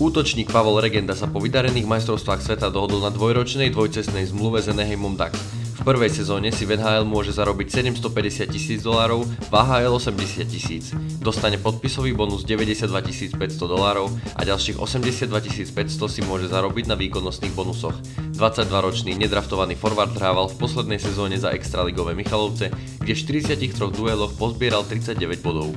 Útočník Pavel Regenda sa po vydarených majstrovstvách sveta dohodol na dvojročnej dvojcestnej zmluve s Anaheimom Ducks. V prvej sezóne si v môže zarobiť 750 tisíc dolárov, v AHL 80 tisíc. Dostane podpisový bonus 92 500 dolárov a ďalších 82 500 si môže zarobiť na výkonnostných bonusoch. 22-ročný nedraftovaný forward hrával v poslednej sezóne za extraligové Michalovce, kde v 43 dueloch pozbieral 39 bodov.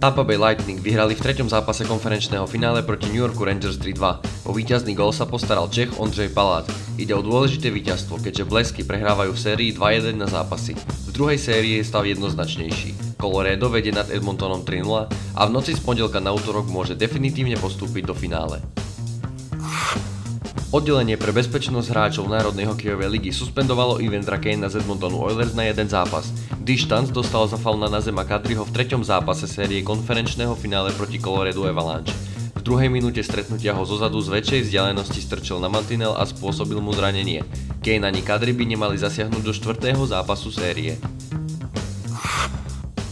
Tampa Bay Lightning vyhrali v treťom zápase konferenčného finále proti New Yorku Rangers 3-2. O víťazný gol sa postaral Čech Ondřej Palát. Ide o dôležité víťazstvo, keďže Blesky prehrávajú v sérii 2-1 na zápasy. V druhej sérii je stav jednoznačnejší. Colorado vedie nad Edmontonom 3-0 a v noci z pondelka na útorok môže definitívne postúpiť do finále. Oddelenie pre bezpečnosť hráčov Národnej hokejovej ligy suspendovalo Event Kane z Edmontonu Oilers na jeden zápas. Dištanc dostal za faul na Nazema Kadriho v treťom zápase série konferenčného finále proti Colorado Avalanche. V druhej minúte stretnutia ho zozadu z väčšej vzdialenosti strčil na mantinel a spôsobil mu zranenie. Kane ani Kadri by nemali zasiahnuť do štvrtého zápasu série.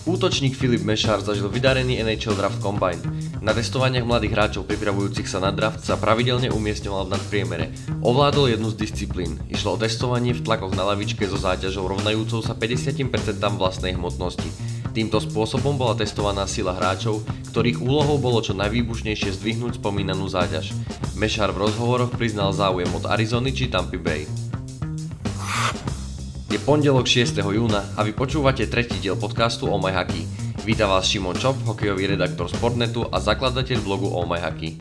Útočník Filip Mešár zažil vydarený NHL Draft Combine. Na testovaniach mladých hráčov pripravujúcich sa na draft sa pravidelne umiestňoval v nadpriemere. Ovládol jednu z disciplín. Išlo o testovanie v tlakoch na lavičke so záťažou rovnajúcou sa 50% vlastnej hmotnosti. Týmto spôsobom bola testovaná sila hráčov, ktorých úlohou bolo čo najvýbušnejšie zdvihnúť spomínanú záťaž. Mešár v rozhovoroch priznal záujem od Arizony či Tampa Bay. Je pondelok 6. júna a vy počúvate tretí diel podcastu Oh My Hockey. Víta vás Šimon Čop, hokejový redaktor Sportnetu a zakladateľ blogu Oh My Hockey.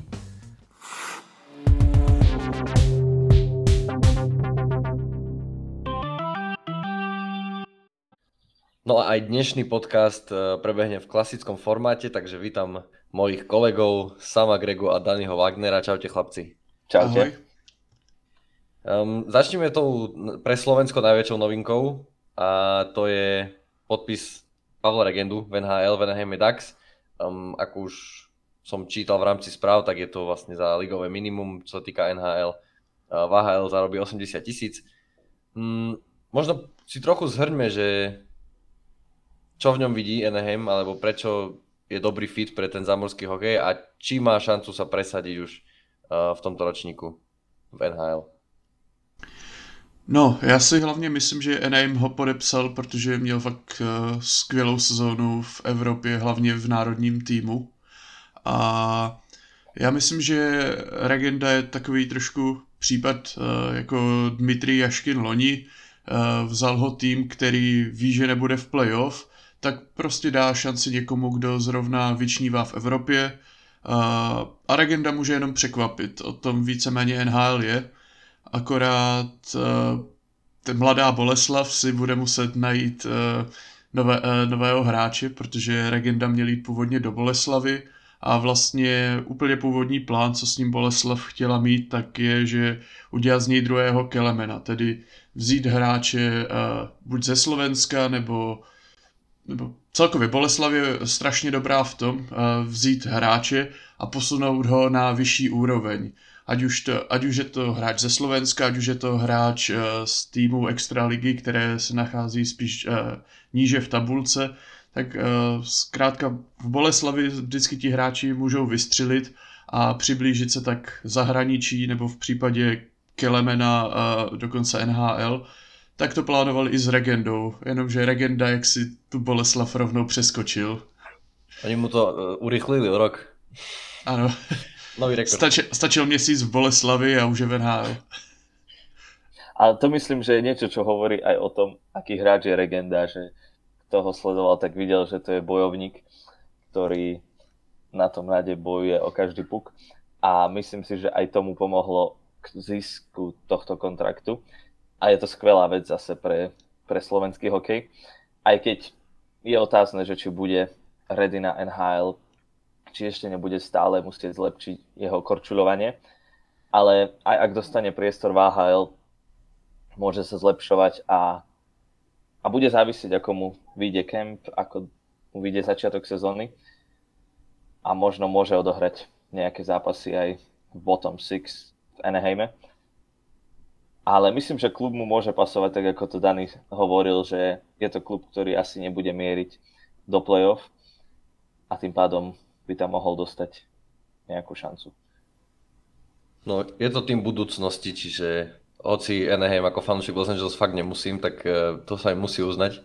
No a aj dnešný podcast eh, prebehne v klasickom formáte, takže vítam mojich kolegov Sama Gregu a Daniho Wagnera. Čaute chlapci. Čaute. Ahoj. Um, začneme tou pre Slovensko najväčšou novinkou a to je podpis Pavla Regendu v NHL, v NHL Dax. Um, ako už som čítal v rámci správ, tak je to vlastne za ligové minimum, čo sa týka NHL. Uh, v AHL zarobí 80 tisíc. Um, možno si trochu zhrňme, že čo v ňom vidí Anaheim, alebo prečo je dobrý fit pre ten zamorský hokej a či má šancu sa presadiť už uh, v tomto ročníku v NHL. No, já si hlavně myslím, že Anaheim ho podepsal, protože měl fakt uh, skvělou sezónu v Evropě, hlavně v národním týmu. A já myslím, že Regenda je takový trošku případ uh, jako Dmitrij Jaškin loni. Uh, vzal ho tým, který ví, že nebude v playoff, tak prostě dá šanci někomu, kdo zrovna vyčnívá v Evropě. A Regenda může jenom překvapit, o tom víceméně NHL je akorát uh, mladá Boleslav si bude muset najít uh, nové, uh, nového hráče, protože Regenda měl jít původně do Boleslavy a vlastně úplně původní plán, co s ním Boleslav chtěla mít, tak je, že udělat z něj druhého Kelemena, tedy vzít hráče uh, buď ze Slovenska, nebo, nebo celkově Boleslav je strašně dobrá v tom uh, vzít hráče a posunout ho na vyšší úroveň ať už, to, ať už je to hráč ze Slovenska, ať už je to hráč uh, z týmu Extraligy, které se nachází spíš uh, níže v tabulce, tak uh, zkrátka v Boleslavi vždycky ti hráči můžou vystřelit a přiblížit se tak zahraničí nebo v případě Kelemena dokonce NHL, tak to plánovali i s Regendou, jenomže Regenda jak si tu Boleslav rovnou přeskočil. Oni mu to uh, urychlili rok. Ano. Nový rekord. Stačil, stačil měsíc v Boleslavi a už je v NHL. A to myslím, že je niečo, čo hovorí aj o tom, aký hráč je Regenda, že kto ho sledoval, tak videl, že to je bojovník, ktorý na tom rade bojuje o každý puk. A myslím si, že aj tomu pomohlo k zisku tohto kontraktu. A je to skvelá vec zase pre, pre slovenský hokej. Aj keď je otázne, že či bude ready na NHL či ešte nebude stále musieť zlepšiť jeho korčuľovanie. Ale aj ak dostane priestor v AHL, môže sa zlepšovať a, a bude závisieť, ako mu vyjde kemp, ako mu vyjde začiatok sezóny a možno môže odohrať nejaké zápasy aj v bottom 6 v Anaheime. Ale myslím, že klub mu môže pasovať tak, ako to Dani hovoril, že je to klub, ktorý asi nebude mieriť do playoff a tým pádom by tam mohol dostať nejakú šancu. No, je to tým budúcnosti, čiže hoci Anaheim ako fanúšik Los Angeles fakt nemusím, tak e, to sa im musí uznať, e,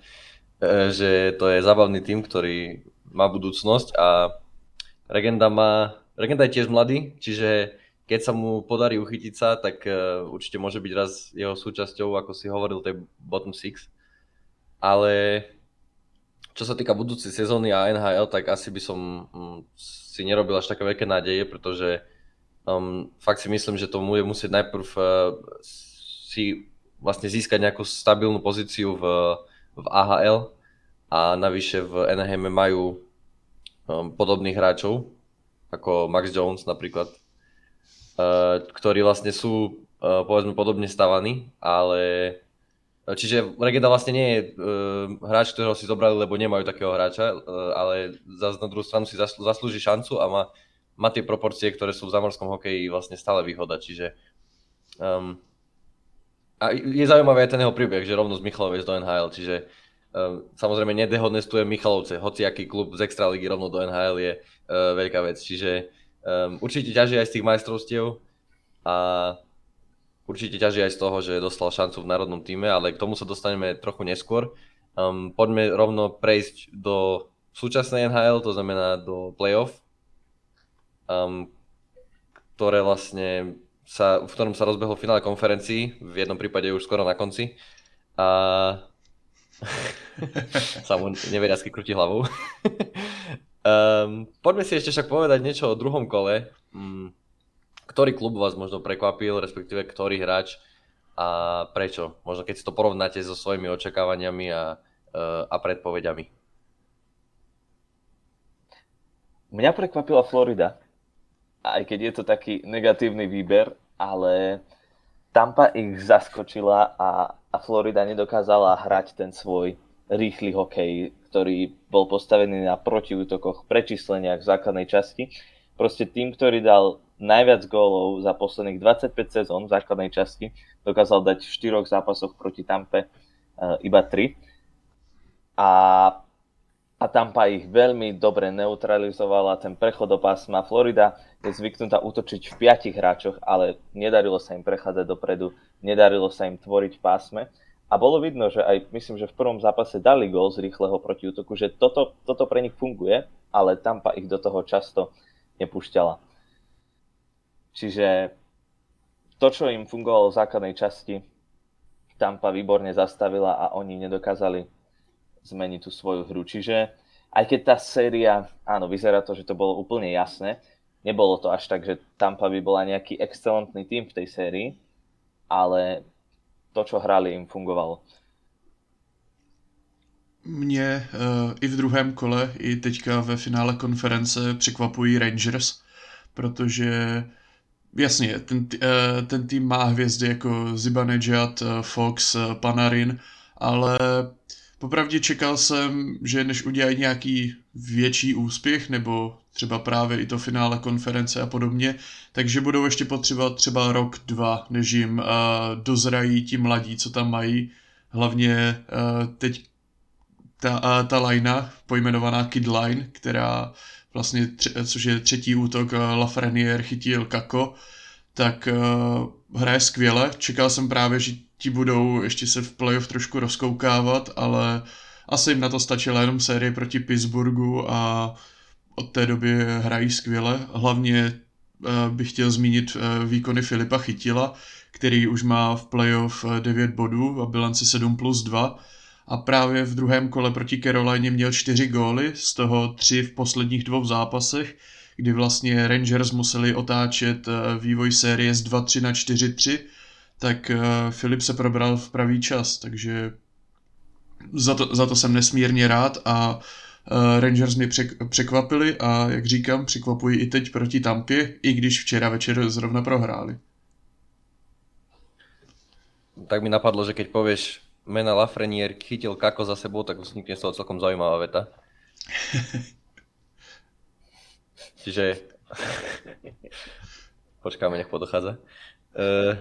že to je zábavný tým, ktorý má budúcnosť a Regenda má, Regenda je tiež mladý, čiže keď sa mu podarí uchytiť sa, tak e, určite môže byť raz jeho súčasťou, ako si hovoril, tej bottom six. Ale čo sa týka budúcej sezóny a NHL, tak asi by som mm, si nerobil až také veľké nádeje, pretože um, fakt si myslím, že to bude musieť najprv uh, si vlastne získať nejakú stabilnú pozíciu v, v AHL a navyše v Anaheime majú um, podobných hráčov, ako Max Jones napríklad, uh, ktorí vlastne sú uh, povedzme podobne stavaní, ale Čiže Regeda vlastne nie je uh, hráč, ktorého si zobrali, lebo nemajú takého hráča, uh, ale zase na druhú stranu si zaslu, zaslúži šancu a má, má tie proporcie, ktoré sú v zamorskom hokeji vlastne stále výhoda. Čiže um, a je zaujímavý aj ten jeho príbeh, že rovno z Michalovec do NHL, čiže um, samozrejme nedehonestujem Michalovce, hoci aký klub z Extraligy rovno do NHL je uh, veľká vec, čiže um, určite ťaží aj z tých majstrovstiev a určite ťaží aj z toho, že dostal šancu v národnom týme, ale k tomu sa dostaneme trochu neskôr. Um, poďme rovno prejsť do súčasnej NHL, to znamená do playoff, um, ktoré vlastne sa, v ktorom sa rozbehlo finále konferencií, v jednom prípade už skoro na konci. A sa mu neveriacky krúti hlavou. um, poďme si ešte však povedať niečo o druhom kole. Um, ktorý klub vás možno prekvapil, respektíve ktorý hráč a prečo? Možno keď si to porovnáte so svojimi očakávaniami a, uh, a predpovediami. Mňa prekvapila Florida aj keď je to taký negatívny výber, ale Tampa ich zaskočila a, a Florida nedokázala hrať ten svoj rýchly hokej, ktorý bol postavený na protiútokoch, prečísleniach v základnej časti. Proste tým, ktorý dal najviac gólov za posledných 25 sezón v základnej časti, dokázal dať v štyroch zápasoch proti Tampe uh, iba 3. A a Tampa ich veľmi dobre neutralizovala, ten prechod do pásma. Florida je zvyknutá útočiť v piatich hráčoch, ale nedarilo sa im prechádzať dopredu, nedarilo sa im tvoriť v pásme. A bolo vidno, že aj myslím, že v prvom zápase dali gól z rýchleho protiútoku, že toto, toto pre nich funguje, ale Tampa ich do toho často nepúšťala. Čiže to, čo im fungovalo v základnej časti, Tampa výborne zastavila a oni nedokázali zmeniť tú svoju hru. Čiže aj keď tá séria, áno, vyzerá to, že to bolo úplne jasné, nebolo to až tak, že Tampa by bola nejaký excelentný tým v tej sérii, ale to, čo hrali, im fungovalo. Mě uh, i v druhém kole, i teďka ve finále konference překvapují Rangers, protože jasně, ten, uh, ten tým má hvězdy jako Zibanejad, uh, Fox, uh, Panarin, ale Popravdě čekal jsem, že než udělají nějaký větší úspěch, nebo třeba právě i to finále konference a podobně, takže budou ještě potřebovat třeba rok, dva, než jim uh, dozrají ti mladí, co tam mají. Hlavně uh, teď ta, uh, ta linea, pojmenovaná Kid Line, která vlastně, tři, což je třetí útok, uh, Lafreniere chytil Kako, tak uh, hraje skvěle. Čekal jsem právě, že ti budou ještě se v playoff trošku rozkoukávat, ale asi jim na to stačila jenom série proti Pittsburghu a od té doby hrají skvěle. Hlavně uh, bych chtěl zmínit uh, výkony Filipa Chytila, který už má v playoff 9 bodů a bilanci 7 plus 2 a právě v druhém kole proti Caroline měl 4 góly, z toho 3 v posledních dvou zápasech, kdy vlastně Rangers museli otáčet vývoj série z 2-3 na 4-3, tak Filip se probral v pravý čas, takže za to, za to jsem nesmírně rád a Rangers mě překvapili a jak říkám, překvapují i teď proti Tampě, i když včera večer zrovna prohráli. Tak mi napadlo, že keď povieš mena Lafreniere chytil Kako za sebou, tak vznikne z toho celkom zaujímavá veta. Čiže... Počkáme, nech podochádza. Uh,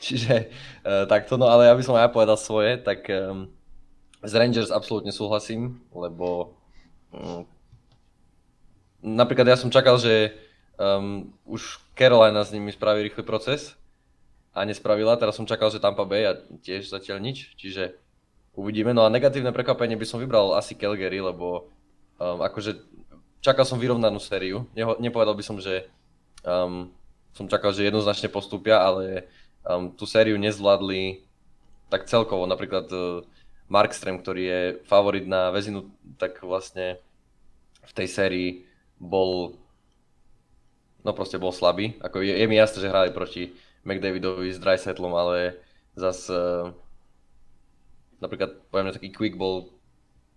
čiže uh, takto, no ale ja by som aj povedal svoje, tak um, z Rangers absolútne súhlasím, lebo um, napríklad ja som čakal, že Um, už Carolina s nimi spraví rýchly proces a nespravila. Teraz som čakal, že Tampa Bay a tiež zatiaľ nič, čiže uvidíme. No a negatívne prekvapenie by som vybral asi Calgary, lebo um, akože čakal som vyrovnanú sériu. Neho, nepovedal by som, že um, som čakal, že jednoznačne postúpia, ale um, tú sériu nezvládli tak celkovo. Napríklad uh, Markström, ktorý je favorit na väzinu, tak vlastne v tej sérii bol no proste bol slabý. Ako je, je mi jasné, že hrali proti McDavidovi s Drysettlom, ale zas uh, napríklad poviem, že taký Quick bol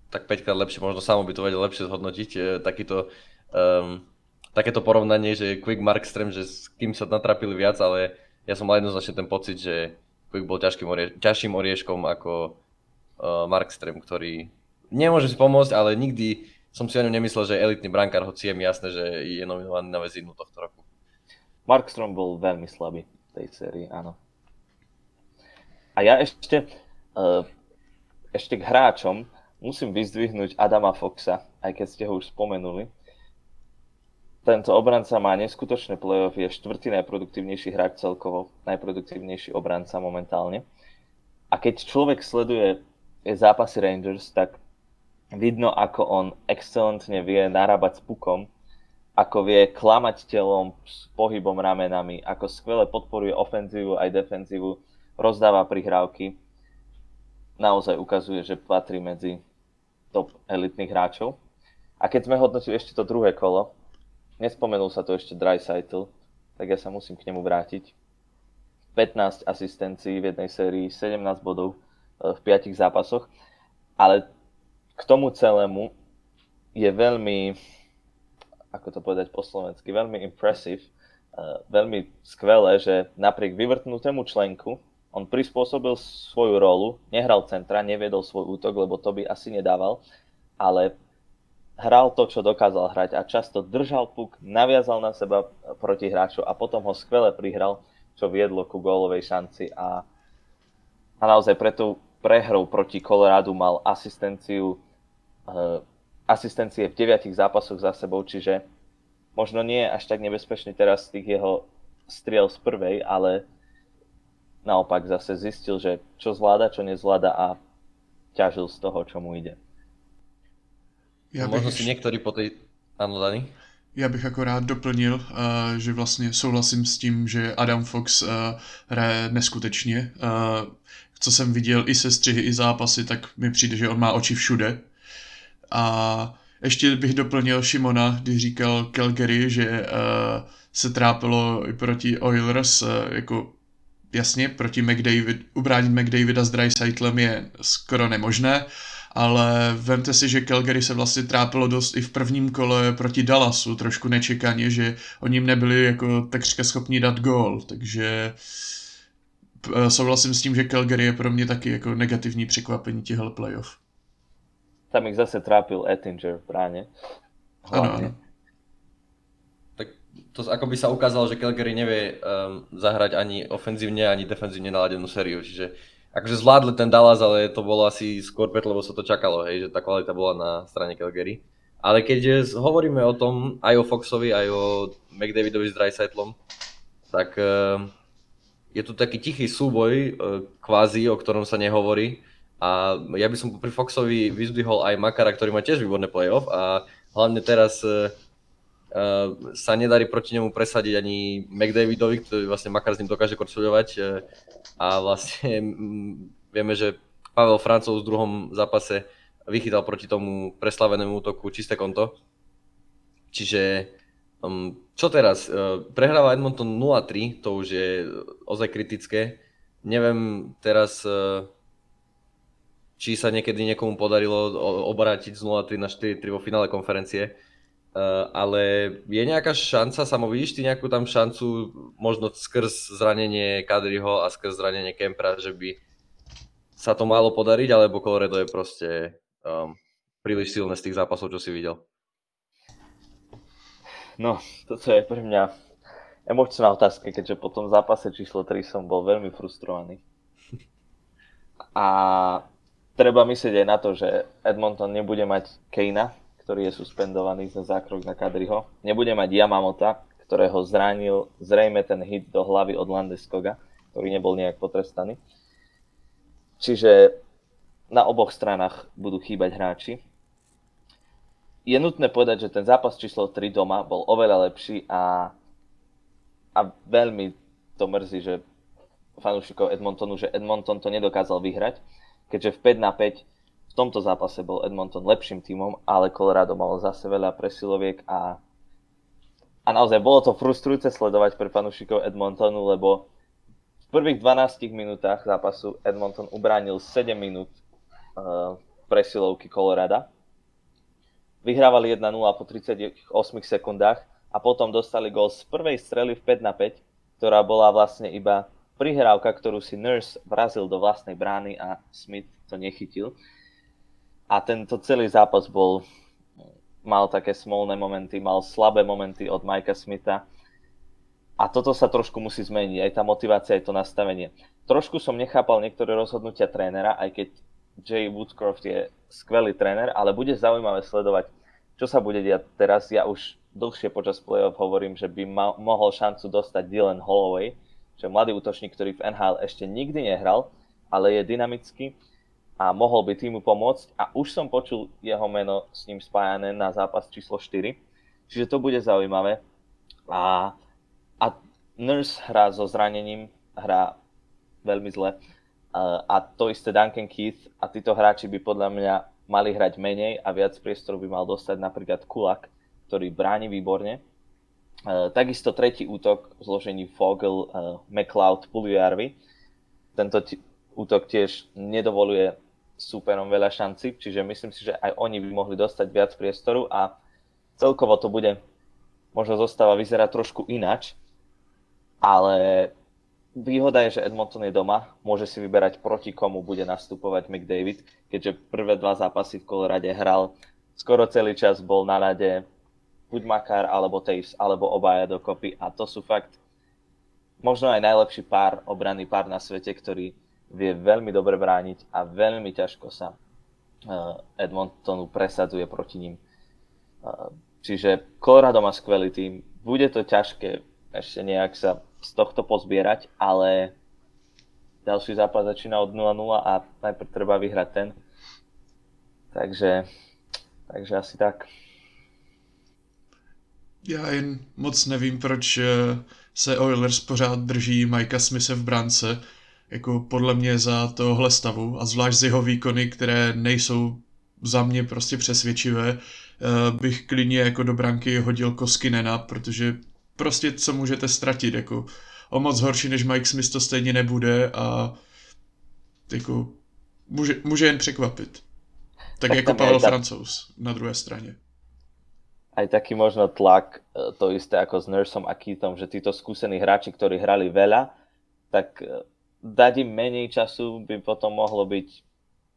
tak 5 krát lepšie, možno samo by to vedel lepšie zhodnotiť, uh, takýto, um, takéto porovnanie, že Quick Markström, že s kým sa natrapili viac, ale ja som mal jednoznačne ten pocit, že Quick bol ťažkým, orie- ťažším orieškom ako uh, Markström, ktorý nemôže si pomôcť, ale nikdy som si o ňom nemyslel, že je elitný brankár, hoci je mi jasné, že je nominovaný na väzinu tohto roku. Markstrom bol veľmi slabý tej sérii, áno. A ja ešte, uh, ešte k hráčom musím vyzdvihnúť Adama Foxa, aj keď ste ho už spomenuli. Tento obranca má neskutočné play-off, je štvrtý najproduktívnejší hráč celkovo, najproduktívnejší obranca momentálne. A keď človek sleduje zápasy Rangers, tak vidno, ako on excelentne vie narábať s pukom, ako vie klamať telom s pohybom ramenami, ako skvele podporuje ofenzívu aj defenzívu, rozdáva prihrávky. Naozaj ukazuje, že patrí medzi top elitných hráčov. A keď sme hodnotili ešte to druhé kolo, nespomenul sa to ešte Dreisaitl, tak ja sa musím k nemu vrátiť. 15 asistencií v jednej sérii, 17 bodov eh, v 5 zápasoch, ale k tomu celému je veľmi, ako to povedať po slovensky, veľmi impressive, veľmi skvelé, že napriek vyvrtnutému členku on prispôsobil svoju rolu, nehral centra, neviedol svoj útok, lebo to by asi nedával, ale hral to, čo dokázal hrať a často držal puk, naviazal na seba proti hráču a potom ho skvele prihral, čo viedlo ku gólovej šanci a, a naozaj preto prehrou proti Coloradu mal asistenciu Eh, asistencie v deviatich zápasoch za sebou, čiže možno nie je až tak nebezpečný teraz z tých jeho striel z prvej, ale naopak zase zistil, že čo zvláda, čo nezvláda a ťažil z toho, čo mu ide. Ja možno si niektorí po tej... Áno, Dani? Já bych jako rád doplnil, uh, že vlastně souhlasím s tím, že Adam Fox uh, hraje neskutečně. Uh, co jsem viděl i se střihy, i zápasy, tak mi přijde, že on má oči všude. A ještě bych doplnil Šimona, když říkal Calgary, že uh, se trápilo i proti Oilers, uh, jako jasně, proti McDavid, ubránit McDavida s Drysaitlem je skoro nemožné, ale vemte si, že Calgary se vlastně trápilo dost i v prvním kole proti Dallasu, trošku nečekaně, že oni nebyli jako takřka schopni dát gól, takže eh, souhlasím s tím, že Calgary je pro mě taky jako negativní překvapení těchto playoff tam ich zase trápil Ettinger v bráne. Hlavne. Tak to ako by sa ukázalo, že Calgary nevie um, zahrať ani ofenzívne, ani defenzívne naladenú sériu, čiže akože zvládli ten Dallas, ale to bolo asi skôr preto, lebo sa to čakalo, hej, že tá kvalita bola na strane Calgary. Ale keď hovoríme o tom, aj o Foxovi, aj o McDavidovi s Dreisaitlom, tak uh, je tu taký tichý súboj, uh, kvázi, o ktorom sa nehovorí, a ja by som pri Foxovi vyzdvihol aj Makara, ktorý má tiež výborné playoff a hlavne teraz uh, sa nedarí proti nemu presadiť ani McDavidovi, ktorý vlastne Makar s ním dokáže korčuľovať uh, a vlastne um, vieme, že Pavel Francov v druhom zápase vychytal proti tomu preslavenému útoku čisté konto. Čiže um, čo teraz? Uh, prehráva Edmonton 0-3, to už je ozaj kritické. Neviem teraz uh, či sa niekedy niekomu podarilo obrátiť z 0-3 na 4-3 vo finále konferencie. Uh, ale je nejaká šanca, samo vidíš ty nejakú tam šancu, možno skrz zranenie Kadriho a skrz zranenie Kempra, že by sa to malo podariť, alebo Colorado je proste um, príliš silné z tých zápasov, čo si videl? No, toto je pre mňa emočná otázka, keďže po tom zápase číslo 3 som bol veľmi frustrovaný. A treba myslieť aj na to, že Edmonton nebude mať Kejna, ktorý je suspendovaný za zákrok na Kadriho. Nebude mať Yamamota, ktorého zranil zrejme ten hit do hlavy od Landeskoga, ktorý nebol nejak potrestaný. Čiže na oboch stranách budú chýbať hráči. Je nutné povedať, že ten zápas číslo 3 doma bol oveľa lepší a, a veľmi to mrzí, že fanúšikov Edmontonu, že Edmonton to nedokázal vyhrať, keďže v 5 na 5 v tomto zápase bol Edmonton lepším tímom, ale Colorado malo zase veľa presiloviek a, a naozaj bolo to frustrujúce sledovať pre fanúšikov Edmontonu, lebo v prvých 12 minútach zápasu Edmonton ubránil 7 minút uh, presilovky Colorada. Vyhrávali 1-0 po 38 sekundách a potom dostali gol z prvej strely v 5 na 5, ktorá bola vlastne iba prihrávka, ktorú si Nurse vrazil do vlastnej brány a Smith to nechytil. A tento celý zápas bol, mal také smolné momenty, mal slabé momenty od Mikea Smitha. A toto sa trošku musí zmeniť, aj tá motivácia, aj to nastavenie. Trošku som nechápal niektoré rozhodnutia trénera, aj keď Jay Woodcroft je skvelý tréner, ale bude zaujímavé sledovať, čo sa bude diať teraz. Ja už dlhšie počas play-off hovorím, že by ma- mohol šancu dostať Dylan Holloway, že mladý útočník, ktorý v NHL ešte nikdy nehral, ale je dynamický a mohol by týmu pomôcť. A už som počul jeho meno s ním spájané na zápas číslo 4, čiže to bude zaujímavé. A, a Nurse hrá so zranením, hrá veľmi zle. A, to isté Duncan Keith a títo hráči by podľa mňa mali hrať menej a viac priestoru by mal dostať napríklad Kulak, ktorý bráni výborne takisto tretí útok v zložení Fogel, uh, McLeod, Puliarvi. Tento t- útok tiež nedovoluje súperom veľa šanci, čiže myslím si, že aj oni by mohli dostať viac priestoru a celkovo to bude, možno zostáva vyzerať trošku inač, ale výhoda je, že Edmonton je doma, môže si vyberať proti komu bude nastupovať McDavid, keďže prvé dva zápasy v Colorade hral, skoro celý čas bol na ľade buď Makar, alebo Taves, alebo obaja dokopy a to sú fakt možno aj najlepší pár, obranný pár na svete, ktorý vie veľmi dobre brániť a veľmi ťažko sa uh, Edmontonu presadzuje proti ním. Uh, čiže Colorado má skvelý tým. Bude to ťažké ešte nejak sa z tohto pozbierať, ale ďalší zápas začína od 0-0 a najprv treba vyhrať ten. Takže, takže asi tak. Já jen moc nevím, proč eh, se Oilers pořád drží Mikea Smise v brance, jako podle mě za tohle stavu a zvlášť z jeho výkony, které nejsou za mě prostě přesvědčivé, eh, bych klidně jako do branky hodil Koskinena, protože prostě co můžete ztratit, jako o moc horší než Mike Smith to stejně nebude a jako může, může jen překvapit. Tak, tak jako Pavel ta... Francouz na druhé straně aj taký možno tlak, e, to isté ako s Nursom a Keithom, že títo skúsení hráči, ktorí hrali veľa, tak e, dať im menej času by potom mohlo byť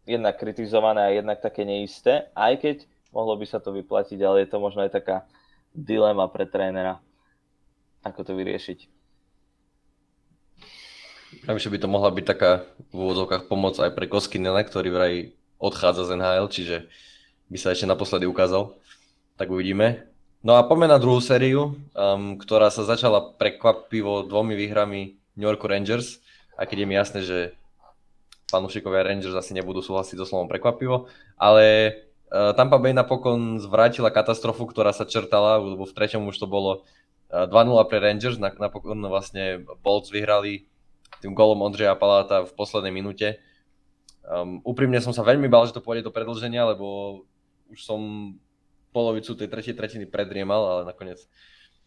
jednak kritizované a jednak také neisté, aj keď mohlo by sa to vyplatiť, ale je to možno aj taká dilema pre trénera, ako to vyriešiť. Navyše by to mohla byť taká v úvodzovkách pomoc aj pre Koskinena, ktorý vraj odchádza z NHL, čiže by sa ešte naposledy ukázal tak uvidíme. No a poďme na druhú sériu, um, ktorá sa začala prekvapivo dvomi výhrami New York Rangers, a keď je mi jasné, že fanúšikovia Rangers asi nebudú súhlasiť so slovom prekvapivo, ale uh, Tampa Bay napokon zvrátila katastrofu, ktorá sa črtala, lebo v treťom už to bolo uh, 2-0 pre Rangers, napokon vlastne Bolts vyhrali tým golom Ondřeja Paláta v poslednej minúte. Um, úprimne som sa veľmi bál, že to pôjde do predlženia, lebo už som polovicu tej tretej tretiny predriemal, ale nakoniec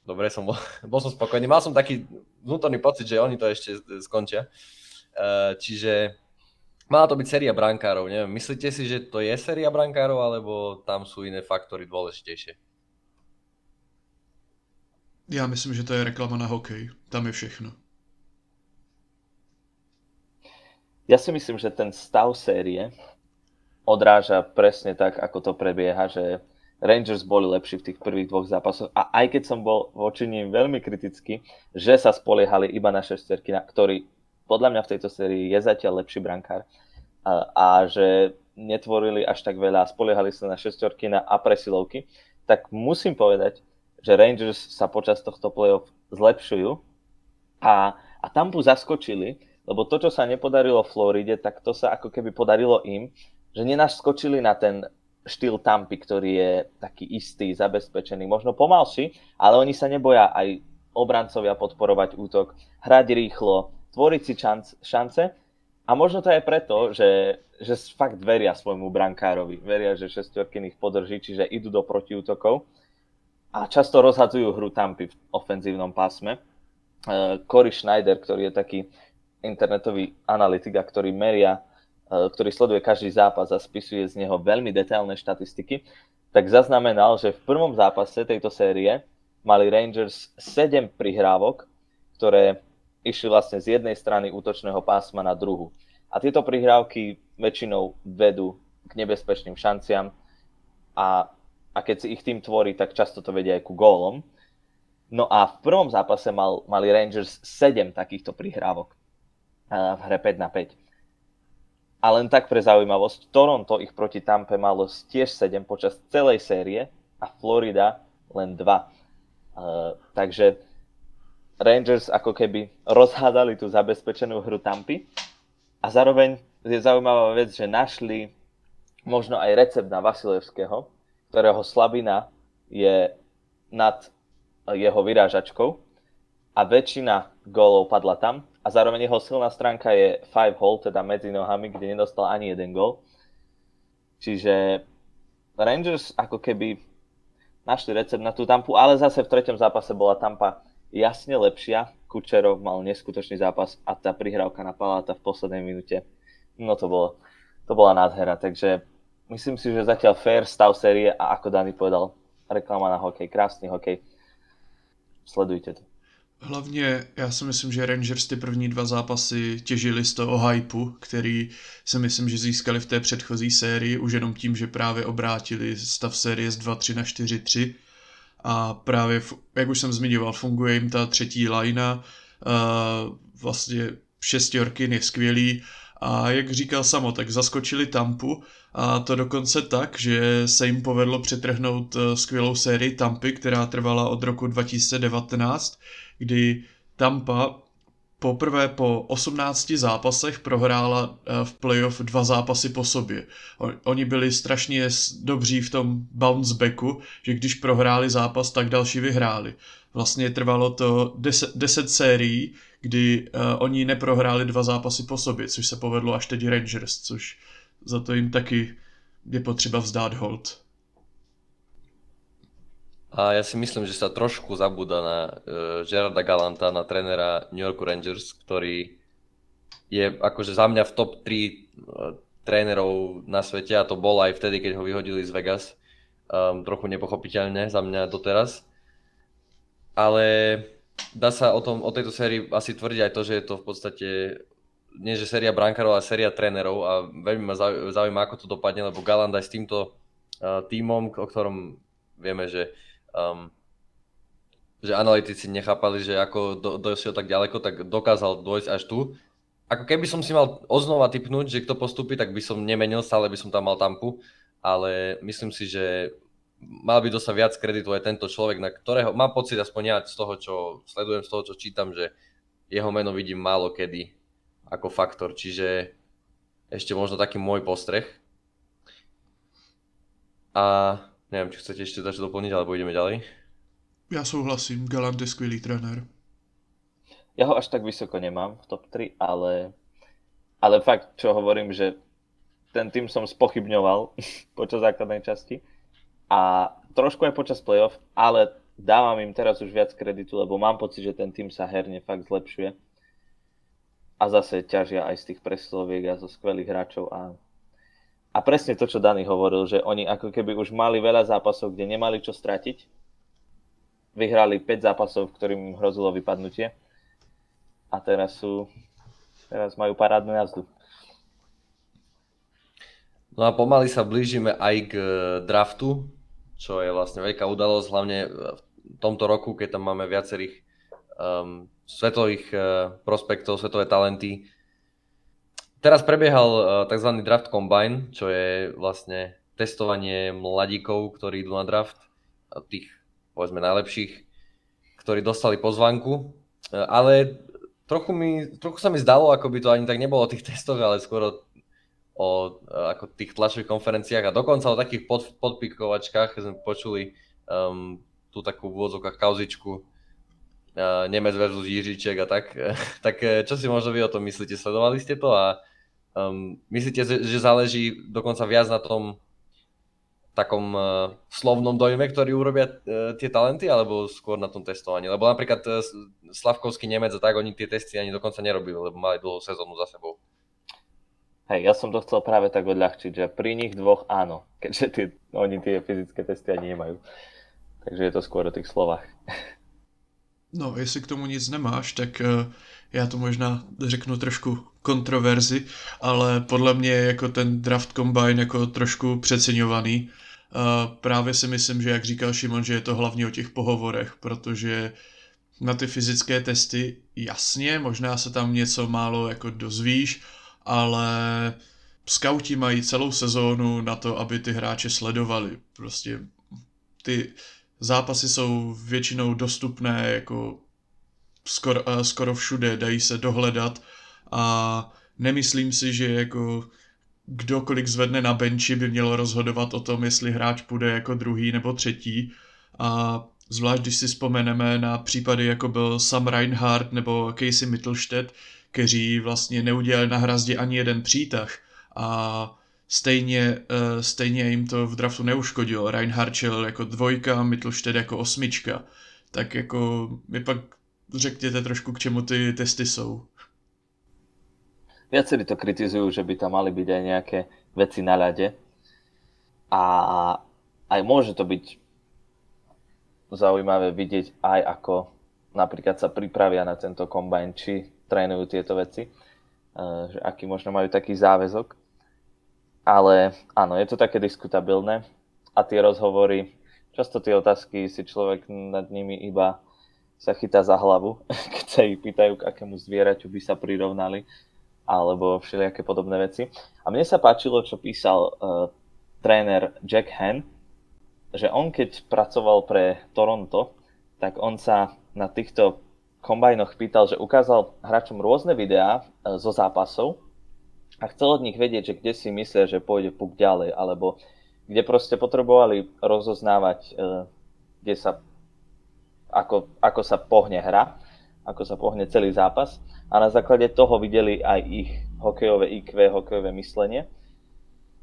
dobre som bol, bol som spokojný. Mal som taký vnútorný pocit, že oni to ešte skončia. E, čiže mala to byť séria brankárov. Neviem, myslíte si, že to je séria brankárov, alebo tam sú iné faktory dôležitejšie? Já myslím, že to je reklama na hokej. Tam je všechno. Ja si myslím, že ten stav série odráža presne tak, ako to prebieha, že Rangers boli lepší v tých prvých dvoch zápasoch. A aj keď som bol voči ním veľmi kritický, že sa spoliehali iba na šesterky, ktorý podľa mňa v tejto sérii je zatiaľ lepší brankár. A, a že netvorili až tak veľa spoliehali sa na šestorky a presilovky, tak musím povedať, že Rangers sa počas tohto playoff zlepšujú. A, a Tampu zaskočili, lebo to, čo sa nepodarilo v Floride, tak to sa ako keby podarilo im, že nenaskočili na ten štýl Tampy, ktorý je taký istý, zabezpečený, možno pomalší, ale oni sa neboja aj obrancovia podporovať útok, hrať rýchlo, tvoriť si čance, šance a možno to je preto, že, že fakt veria svojmu brankárovi, veria, že šestiorkin ich podrží, čiže idú do protiútokov a často rozhadzujú hru Tampy v ofenzívnom pásme. Uh, Cory Schneider, ktorý je taký internetový analytik, ktorý meria, e, ktorý sleduje každý zápas a spisuje z neho veľmi detailné štatistiky, tak zaznamenal, že v prvom zápase tejto série mali Rangers 7 prihrávok, ktoré išli vlastne z jednej strany útočného pásma na druhu. A tieto prihrávky väčšinou vedú k nebezpečným šanciam a, a keď si ich tým tvorí, tak často to vedia aj ku gólom. No a v prvom zápase mal, mali Rangers 7 takýchto prihrávok v hre 5 na 5. A len tak pre zaujímavosť, Toronto ich proti Tampe malo tiež 7 počas celej série a Florida len 2. Uh, takže Rangers ako keby rozhádali tú zabezpečenú hru Tampy a zároveň je zaujímavá vec, že našli možno aj recept na Vasilevského, ktorého slabina je nad jeho vyrážačkou a väčšina gólov padla tam a zároveň jeho silná stránka je 5 hole, teda medzi nohami, kde nedostal ani jeden gol. Čiže Rangers ako keby našli recept na tú tampu, ale zase v treťom zápase bola tampa jasne lepšia. Kučerov mal neskutočný zápas a tá prihrávka na Paláta v poslednej minúte, no to, bolo, to bola nádhera. Takže myslím si, že zatiaľ fair stav série a ako Dani povedal, reklama na hokej, krásny hokej. Sledujte to. Hlavně já si myslím, že Rangers ty první dva zápasy těžili z toho hypeu, který si myslím, že získali v té předchozí sérii už jenom tím, že právě obrátili stav série z 2-3 na 4-3 a právě, jak už jsem zmiňoval, funguje jim ta třetí lajna, vlastně šestiorkin je skvělý a jak říkal Samo, tak zaskočili Tampu a to dokonce tak, že se jim povedlo přetrhnout eh, skvělou sérii Tampy, která trvala od roku 2019, kdy Tampa poprvé po 18 zápasech prohrála eh, v playoff dva zápasy po sobě. Oni byli strašně dobří v tom bounce backu, že když prohráli zápas, tak další vyhráli. Vlastně trvalo to 10, 10 sérií, kdy uh, oni neprohráli dva zápasy po sobě, což se povedlo až teď Rangers, což za to jim taky je potřeba vzdát hold. A ja si myslím, že sa trošku zabúda na uh, Gerarda Galanta, na trénera New York Rangers, ktorý je akože za mňa v top 3 uh, e, trénerov na svete a to bol aj vtedy, keď ho vyhodili z Vegas. Um, trochu nepochopiteľne za mňa doteraz. Ale dá sa o, tom, o tejto sérii asi tvrdiť aj to, že je to v podstate nie že séria brankárov, ale séria trénerov a veľmi ma zaujíma, ako to dopadne, lebo Galant aj s týmto uh, tímom, o ktorom vieme, že um, že analytici nechápali, že ako do, došiel tak ďaleko, tak dokázal dojsť až tu. Ako keby som si mal oznova typnúť, že kto postupí, tak by som nemenil, stále by som tam mal tampu, ale myslím si, že mal by dostať viac kreditu aj tento človek, na ktorého mám pocit aspoň ja z toho, čo sledujem, z toho, čo čítam, že jeho meno vidím málo kedy ako faktor, čiže ešte možno taký môj postreh. A Neviem, či chcete ešte začať doplniť, alebo ideme ďalej. Ja souhlasím, Galant je skvělý trenér. Ja ho až tak vysoko nemám v top 3, ale, ale fakt, čo hovorím, že ten tým som spochybňoval počas základnej časti a trošku aj počas playoff, ale dávam im teraz už viac kreditu, lebo mám pocit, že ten tým sa herne fakt zlepšuje a zase ťažia aj z tých presloviek a zo skvelých hráčov a a presne to, čo Dani hovoril, že oni ako keby už mali veľa zápasov, kde nemali čo stratiť. Vyhrali 5 zápasov, ktorým hrozilo vypadnutie. A teraz sú, teraz majú parádnu jazdu. No a pomaly sa blížime aj k eh, draftu, čo je vlastne veľká udalosť, hlavne v tomto roku, keď tam máme viacerých um, svetových uh, prospektov, svetové talenty, Teraz prebiehal uh, tzv. draft combine, čo je vlastne testovanie mladíkov, ktorí idú na draft. Tých povedzme najlepších, ktorí dostali pozvanku, ale trochu, mi, trochu sa mi zdalo, ako by to ani tak nebolo o tých testoch, ale skôr o, o ako tých tlačových konferenciách a dokonca o takých pod, podpikovačkách sme počuli um, tú takú v úvodzovkách kauzičku uh, Nemec versus Jiříček a tak. tak eh, čo si možno vy o tom myslíte? Sledovali ste to a um, myslíte, že záleží dokonca viac na tom takom uh, slovnom dojme, ktorý urobia uh, tie talenty, alebo skôr na tom testovaní? Lebo napríklad uh, Slavkovský Nemec a tak, oni tie testy ani dokonca nerobili, lebo mali dlhú sezónu za sebou. Hej, ja som to chcel práve tak odľahčiť, že pri nich dvoch áno, keďže tie, oni tie fyzické testy ani nemajú. Takže je to skôr o tých slovách. No, jestli k tomu nic nemáš, tak uh, já to možná řeknu trošku kontroverzi, ale podle mě je jako ten draft combine jako trošku přeceňovaný. Uh, právě si myslím, že jak říkal Šimon, že je to hlavně o těch pohovorech, protože na ty fyzické testy jasně, možná se tam něco málo jako dozvíš, ale skauti mají celou sezónu na to, aby ty hráče sledovali. Prostě ty zápasy jsou většinou dostupné jako skoro, uh, skoro všude, dají se dohledat a nemyslím si, že jako kdokoliv zvedne na benči by mělo rozhodovat o tom, jestli hráč půjde jako druhý nebo třetí a zvlášť když si vzpomeneme na případy jako byl Sam Reinhardt nebo Casey Mittelstedt, kteří vlastně neudělali na hrazdě ani jeden přítah a stejně, uh, stejně jim to v draftu neuškodilo. Reinhardt šel jako dvojka, Mittelstedt jako osmička. Tak jako mi pak řekněte trošku, k čemu ty testy jsou. Viacerí to kritizujú, že by tam mali byť aj nejaké veci na ľade. A aj môže to byť zaujímavé vidieť aj ako napríklad sa pripravia na tento kombajn, či trénujú tieto veci, eh, že aký možno majú taký záväzok. Ale áno, je to také diskutabilné a tie rozhovory, často tie otázky si človek nad nimi iba sa chytá za hlavu, keď sa ich pýtajú, k akému zvieraťu by sa prirovnali alebo všelijaké podobné veci. A mne sa páčilo, čo písal uh, tréner Jack Han, že on keď pracoval pre Toronto, tak on sa na týchto kombajnoch pýtal, že ukázal hráčom rôzne videá uh, zo zápasov a chcel od nich vedieť, že kde si myslia, že pôjde puk ďalej, alebo kde proste potrebovali rozoznávať, uh, kde sa, ako, ako sa pohne hra, ako sa pohne celý zápas a na základe toho videli aj ich hokejové IQ, hokejové myslenie.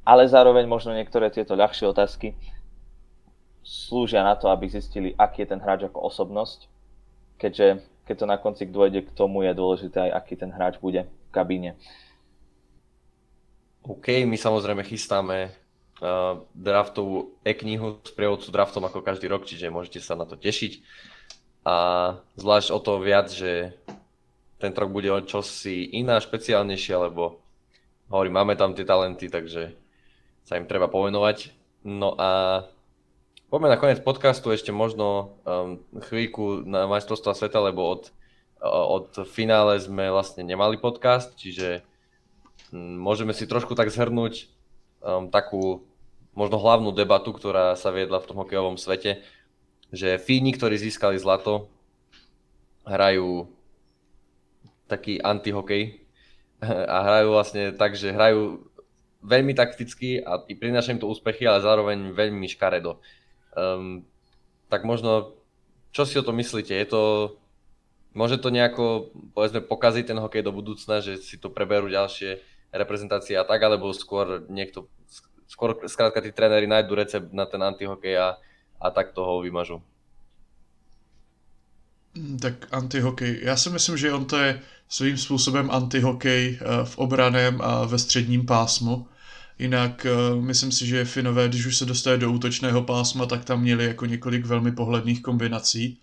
Ale zároveň možno niektoré tieto ľahšie otázky slúžia na to, aby zistili, aký je ten hráč ako osobnosť, keďže keď to na konci dôjde k tomu, je dôležité aj, aký ten hráč bude v kabíne. OK, my samozrejme chystáme uh, draftovú e-knihu s prievodcu draftom ako každý rok, čiže môžete sa na to tešiť. A zvlášť o to viac, že ten rok bude o čosi iná, špeciálnejšie, lebo hovorím, máme tam tie talenty, takže sa im treba pomenovať. No a poďme na koniec podcastu ešte možno um, chvíľku na majstrovstva sveta, lebo od, od finále sme vlastne nemali podcast, čiže um, môžeme si trošku tak zhrnúť um, takú možno hlavnú debatu, ktorá sa viedla v tom hokejovom svete, že Fíni, ktorí získali zlato, hrajú taký antihokej a hrajú vlastne tak, že hrajú veľmi takticky a prinášajú im to úspechy, ale zároveň veľmi škaredo. Um, tak možno, čo si o to myslíte? Je to, môže to nejako, povedzme, pokaziť ten hokej do budúcna, že si to preberú ďalšie reprezentácie a tak, alebo skôr niekto, skôr skrátka tí tréneri nájdu recept na ten antihokej a, a tak toho vymažu. Tak antihokej. Já si myslím, že on to je svým způsobem antihokej eh, v obraném a ve středním pásmu. Jinak eh, myslím si, že Finové, když už se dostali do útočného pásma, tak tam měli jako několik velmi pohledných kombinací.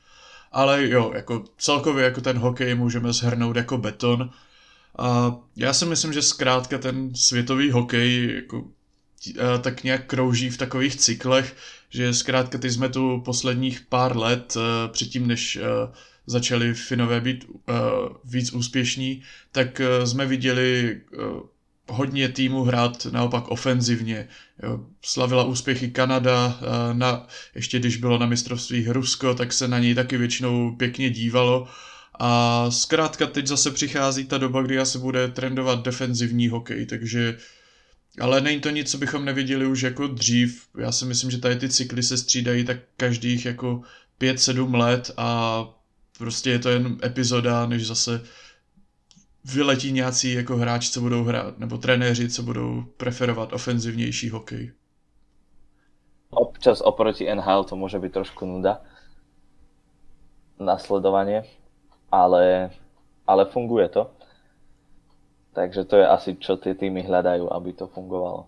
Ale jo, jako celkově jako ten hokej můžeme zhrnout jako beton. A já si myslím, že zkrátka ten světový hokej jako, eh, tak nějak krouží v takových cyklech, že zkrátka ty jsme tu posledních pár let, předtím než začali Finové být uh, víc úspěšní, tak uh, jsme viděli uh, hodně týmu hrát naopak ofenzivně. Slavila úspěchy Kanada, na, ještě když bylo na mistrovstvích Rusko, tak se na něj taky většinou pěkně dívalo. A zkrátka teď zase přichází ta doba, kdy se bude trendovat defenzivní hokej, takže ale není to nic, co bychom neviděli už jako dřív. Já si myslím, že tady ty cykly se střídají tak každých jako 5-7 let a prostě je to jen epizoda, než zase vyletí nějací jako hráči, co budou hrát, nebo trenéři, co budou preferovat ofenzivnější hokej. Občas oproti NHL to může být trošku nuda nasledovanie, ale, ale funguje to. Takže to je asi, čo tie týmy hľadajú, aby to fungovalo.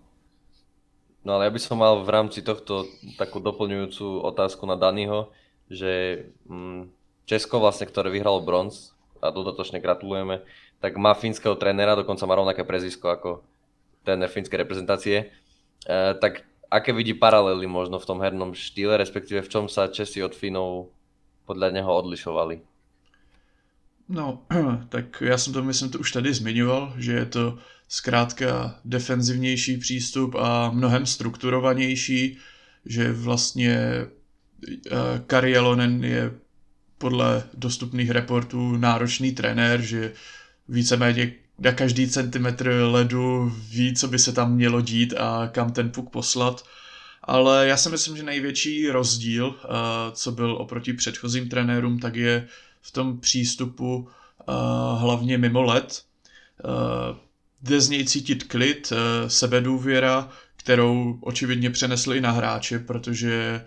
No ale ja by som mal v rámci tohto takú doplňujúcu otázku na Daniho, že mm, Česko vlastne, ktoré vyhralo bronz, a dodatočne gratulujeme, tak má fínskeho trénera, dokonca má rovnaké prezisko ako tréner fínskej reprezentácie. E, tak aké vidí paralely možno v tom hernom štýle, respektíve v čom sa Česi od Fínov podľa neho odlišovali? No, tak já jsem to, myslím, to už tady zmiňoval, že je to zkrátka defenzivnější přístup a mnohem strukturovanější, že vlastně uh, Kari Jalonen je podle dostupných reportů náročný trenér, že víceméně na každý centimetr ledu ví, co by se tam mělo dít a kam ten puk poslat. Ale já si myslím, že největší rozdíl, eh, co byl oproti předchozím trenérům, tak je v tom přístupu eh, hlavně mimo let. Eh, jde z něj cítit klid, sebedůvěra, kterou očividně přenesli i na hráče, protože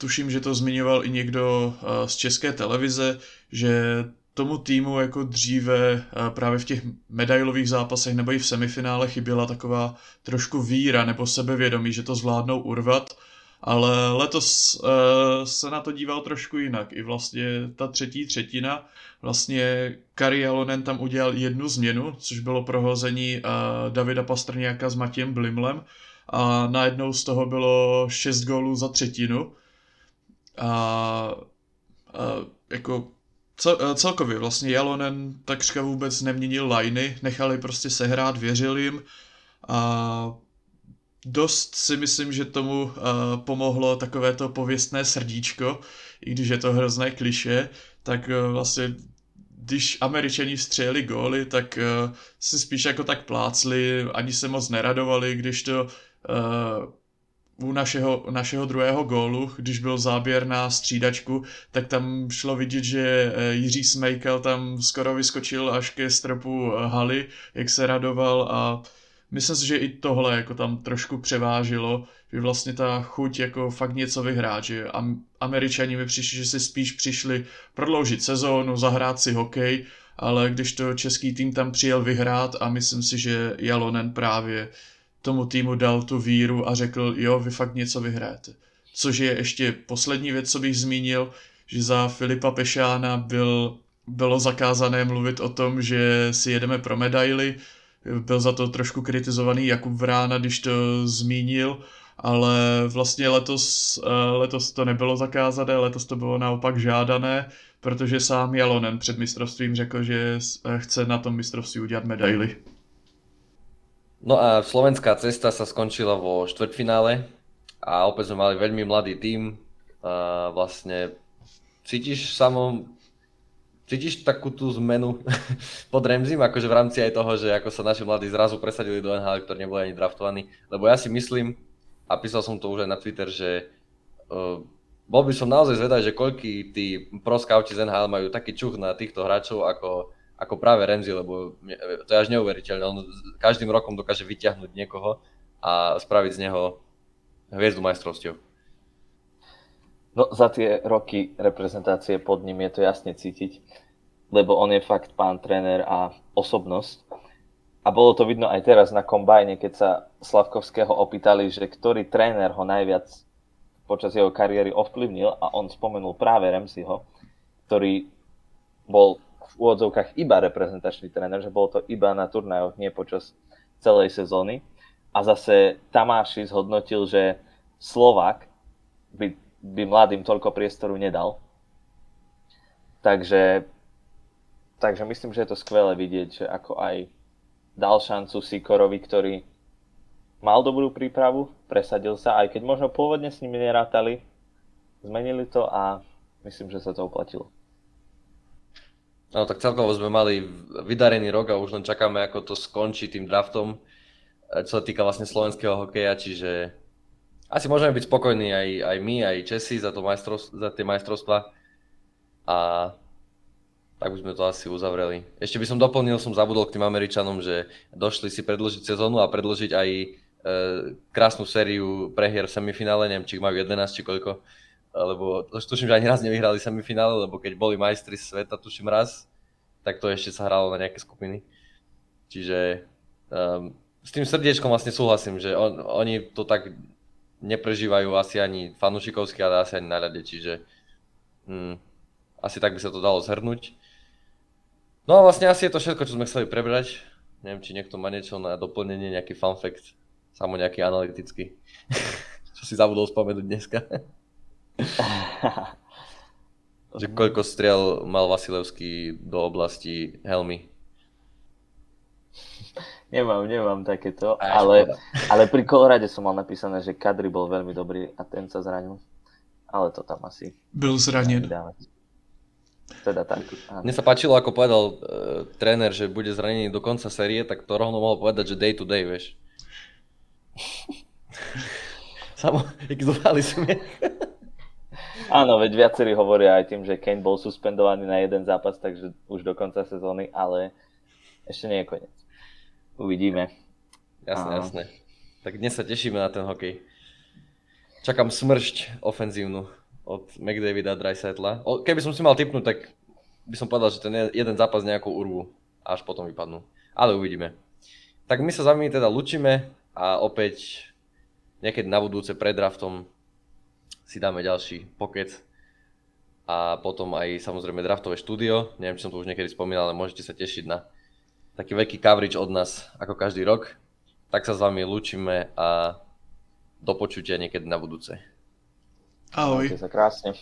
tuším, že to zmiňoval i někdo z české televize, že tomu týmu jako dříve eh, právě v těch medailových zápasech nebo i v semifinále chyběla taková trošku víra nebo sebevědomí, že to zvládnou urvat, ale letos uh, se na to díval trošku jinak. I vlastně ta třetí třetina, vlastně Kari Jalonen tam udělal jednu změnu, což bylo prohození uh, Davida Pastrňáka s Matějem Blimlem a najednou z toho bylo šest gólů za třetinu. A, a jako Cel, eh, celkově vlastně Jalonen takřka vůbec neměnil liney, nechali prostě sehrát, věřil jim a dost si myslím, že tomu uh, pomohlo takové to pověstné srdíčko, i když je to hrozné kliše, tak uh, vlastně když američani střeli góly, tak uh, si spíš jako tak plácli, ani se moc neradovali, když to uh, u našeho, našeho druhého gólu, když byl záběr na střídačku, tak tam šlo vidět, že eh, Jiří Smejkal tam skoro vyskočil až ke stropu eh, haly, jak se radoval a myslím si, že i tohle jako tam trošku převážilo, že vlastně ta chuť jako fakt něco vyhrát, že američani mi přišli, že si spíš přišli prodloužit sezónu, zahrát si hokej, ale když to český tým tam přijel vyhrát a myslím si, že Jalonen právě tomu týmu dal tu víru a řekl, jo, vy fakt něco vyhráte. Což je ještě poslední věc, co bych zmínil, že za Filipa Pešána byl, bylo zakázané mluvit o tom, že si jedeme pro medaily. Byl za to trošku kritizovaný Jakub Vrána, když to zmínil, ale vlastně letos, eh, letos to nebylo zakázané, letos to bylo naopak žádané, protože sám Jalonen před mistrovstvím řekl, že chce na tom mistrovství udělat medaily. No a slovenská cesta sa skončila vo štvrťfinále a opäť sme mali veľmi mladý tím. A vlastne cítiš samo, cítiš takú tú zmenu pod Remzim, akože v rámci aj toho, že ako sa naši mladí zrazu presadili do NHL, ktorí neboli ani draftovaní, lebo ja si myslím, a písal som to už aj na Twitter, že uh, bol by som naozaj zvedavý, že koľky tí pro scouti z NHL majú taký čuch na týchto hráčov ako ako práve Remzi, lebo to je až neuveriteľné. On každým rokom dokáže vyťahnuť niekoho a spraviť z neho hviezdu majstrovstiev. No, za tie roky reprezentácie pod ním je to jasne cítiť, lebo on je fakt pán tréner a osobnosť. A bolo to vidno aj teraz na kombajne, keď sa Slavkovského opýtali, že ktorý tréner ho najviac počas jeho kariéry ovplyvnil a on spomenul práve Remziho, ktorý bol v úvodzovkách iba reprezentačný tréner, že bolo to iba na turnajoch, nie počas celej sezóny. A zase Tamáši zhodnotil, že Slovak by, by mladým toľko priestoru nedal. Takže, takže myslím, že je to skvelé vidieť, že ako aj dal šancu Sikorovi, ktorý mal dobrú prípravu, presadil sa, aj keď možno pôvodne s nimi nerátali, zmenili to a myslím, že sa to oplatilo. No tak celkovo sme mali vydarený rok a už len čakáme, ako to skončí tým draftom, eh, čo sa týka vlastne slovenského hokeja, čiže asi môžeme byť spokojní aj, aj my, aj Česi za, to za tie majstrovstva a tak by sme to asi uzavreli. Ešte by som doplnil, som zabudol k tým Američanom, že došli si predložiť sezónu a predložiť aj e, krásnu sériu prehier v semifinále, neviem, či ich majú 11 či koľko, lebo tuším, že ani raz nevyhrali semifinále, lebo keď boli majstri sveta, tuším raz, tak to ešte sa hralo na nejaké skupiny. Čiže um, s tým srdiečkom vlastne súhlasím, že on, oni to tak neprežívajú asi ani fanúšikovsky, ale asi ani na rade, čiže hm, asi tak by sa to dalo zhrnúť. No a vlastne asi je to všetko, čo sme chceli prebrať. Neviem, či niekto má niečo na doplnenie, nejaký fun fact, samo nejaký analytický, čo si zabudol spomenúť dneska. že koľko striel mal Vasilevský do oblasti helmy. Nemám, nemám takéto, Aj, ale, škoda. ale pri Kolorade som mal napísané, že Kadri bol veľmi dobrý a ten sa zranil. Ale to tam asi Byl zraněn. nedáme. Teda tak. áno. Mne sa páčilo, ako povedal uh, tréner, že bude zranený do konca série, tak to rovno mohol povedať, že day to day, vieš. Samo, zúfali smiech. Áno, veď viacerí hovoria aj tým, že Kane bol suspendovaný na jeden zápas, takže už do konca sezóny, ale ešte nie je koniec. Uvidíme. Jasné, Áno. jasné. Tak dnes sa tešíme na ten hokej. Čakám smršť ofenzívnu od McDavida a Dreisaitla. Keby som si mal tipnúť, tak by som povedal, že ten je- jeden zápas nejakú urvu, až potom vypadnú. Ale uvidíme. Tak my sa za vami teda lučíme a opäť niekedy na budúce pred draftom si dáme ďalší pokec a potom aj samozrejme draftové štúdio. Neviem, či som to už niekedy spomínal, ale môžete sa tešiť na taký veľký coverage od nás ako každý rok. Tak sa s vami lúčime a do počutia niekedy na budúce. Ahoj. Majte sa krásne.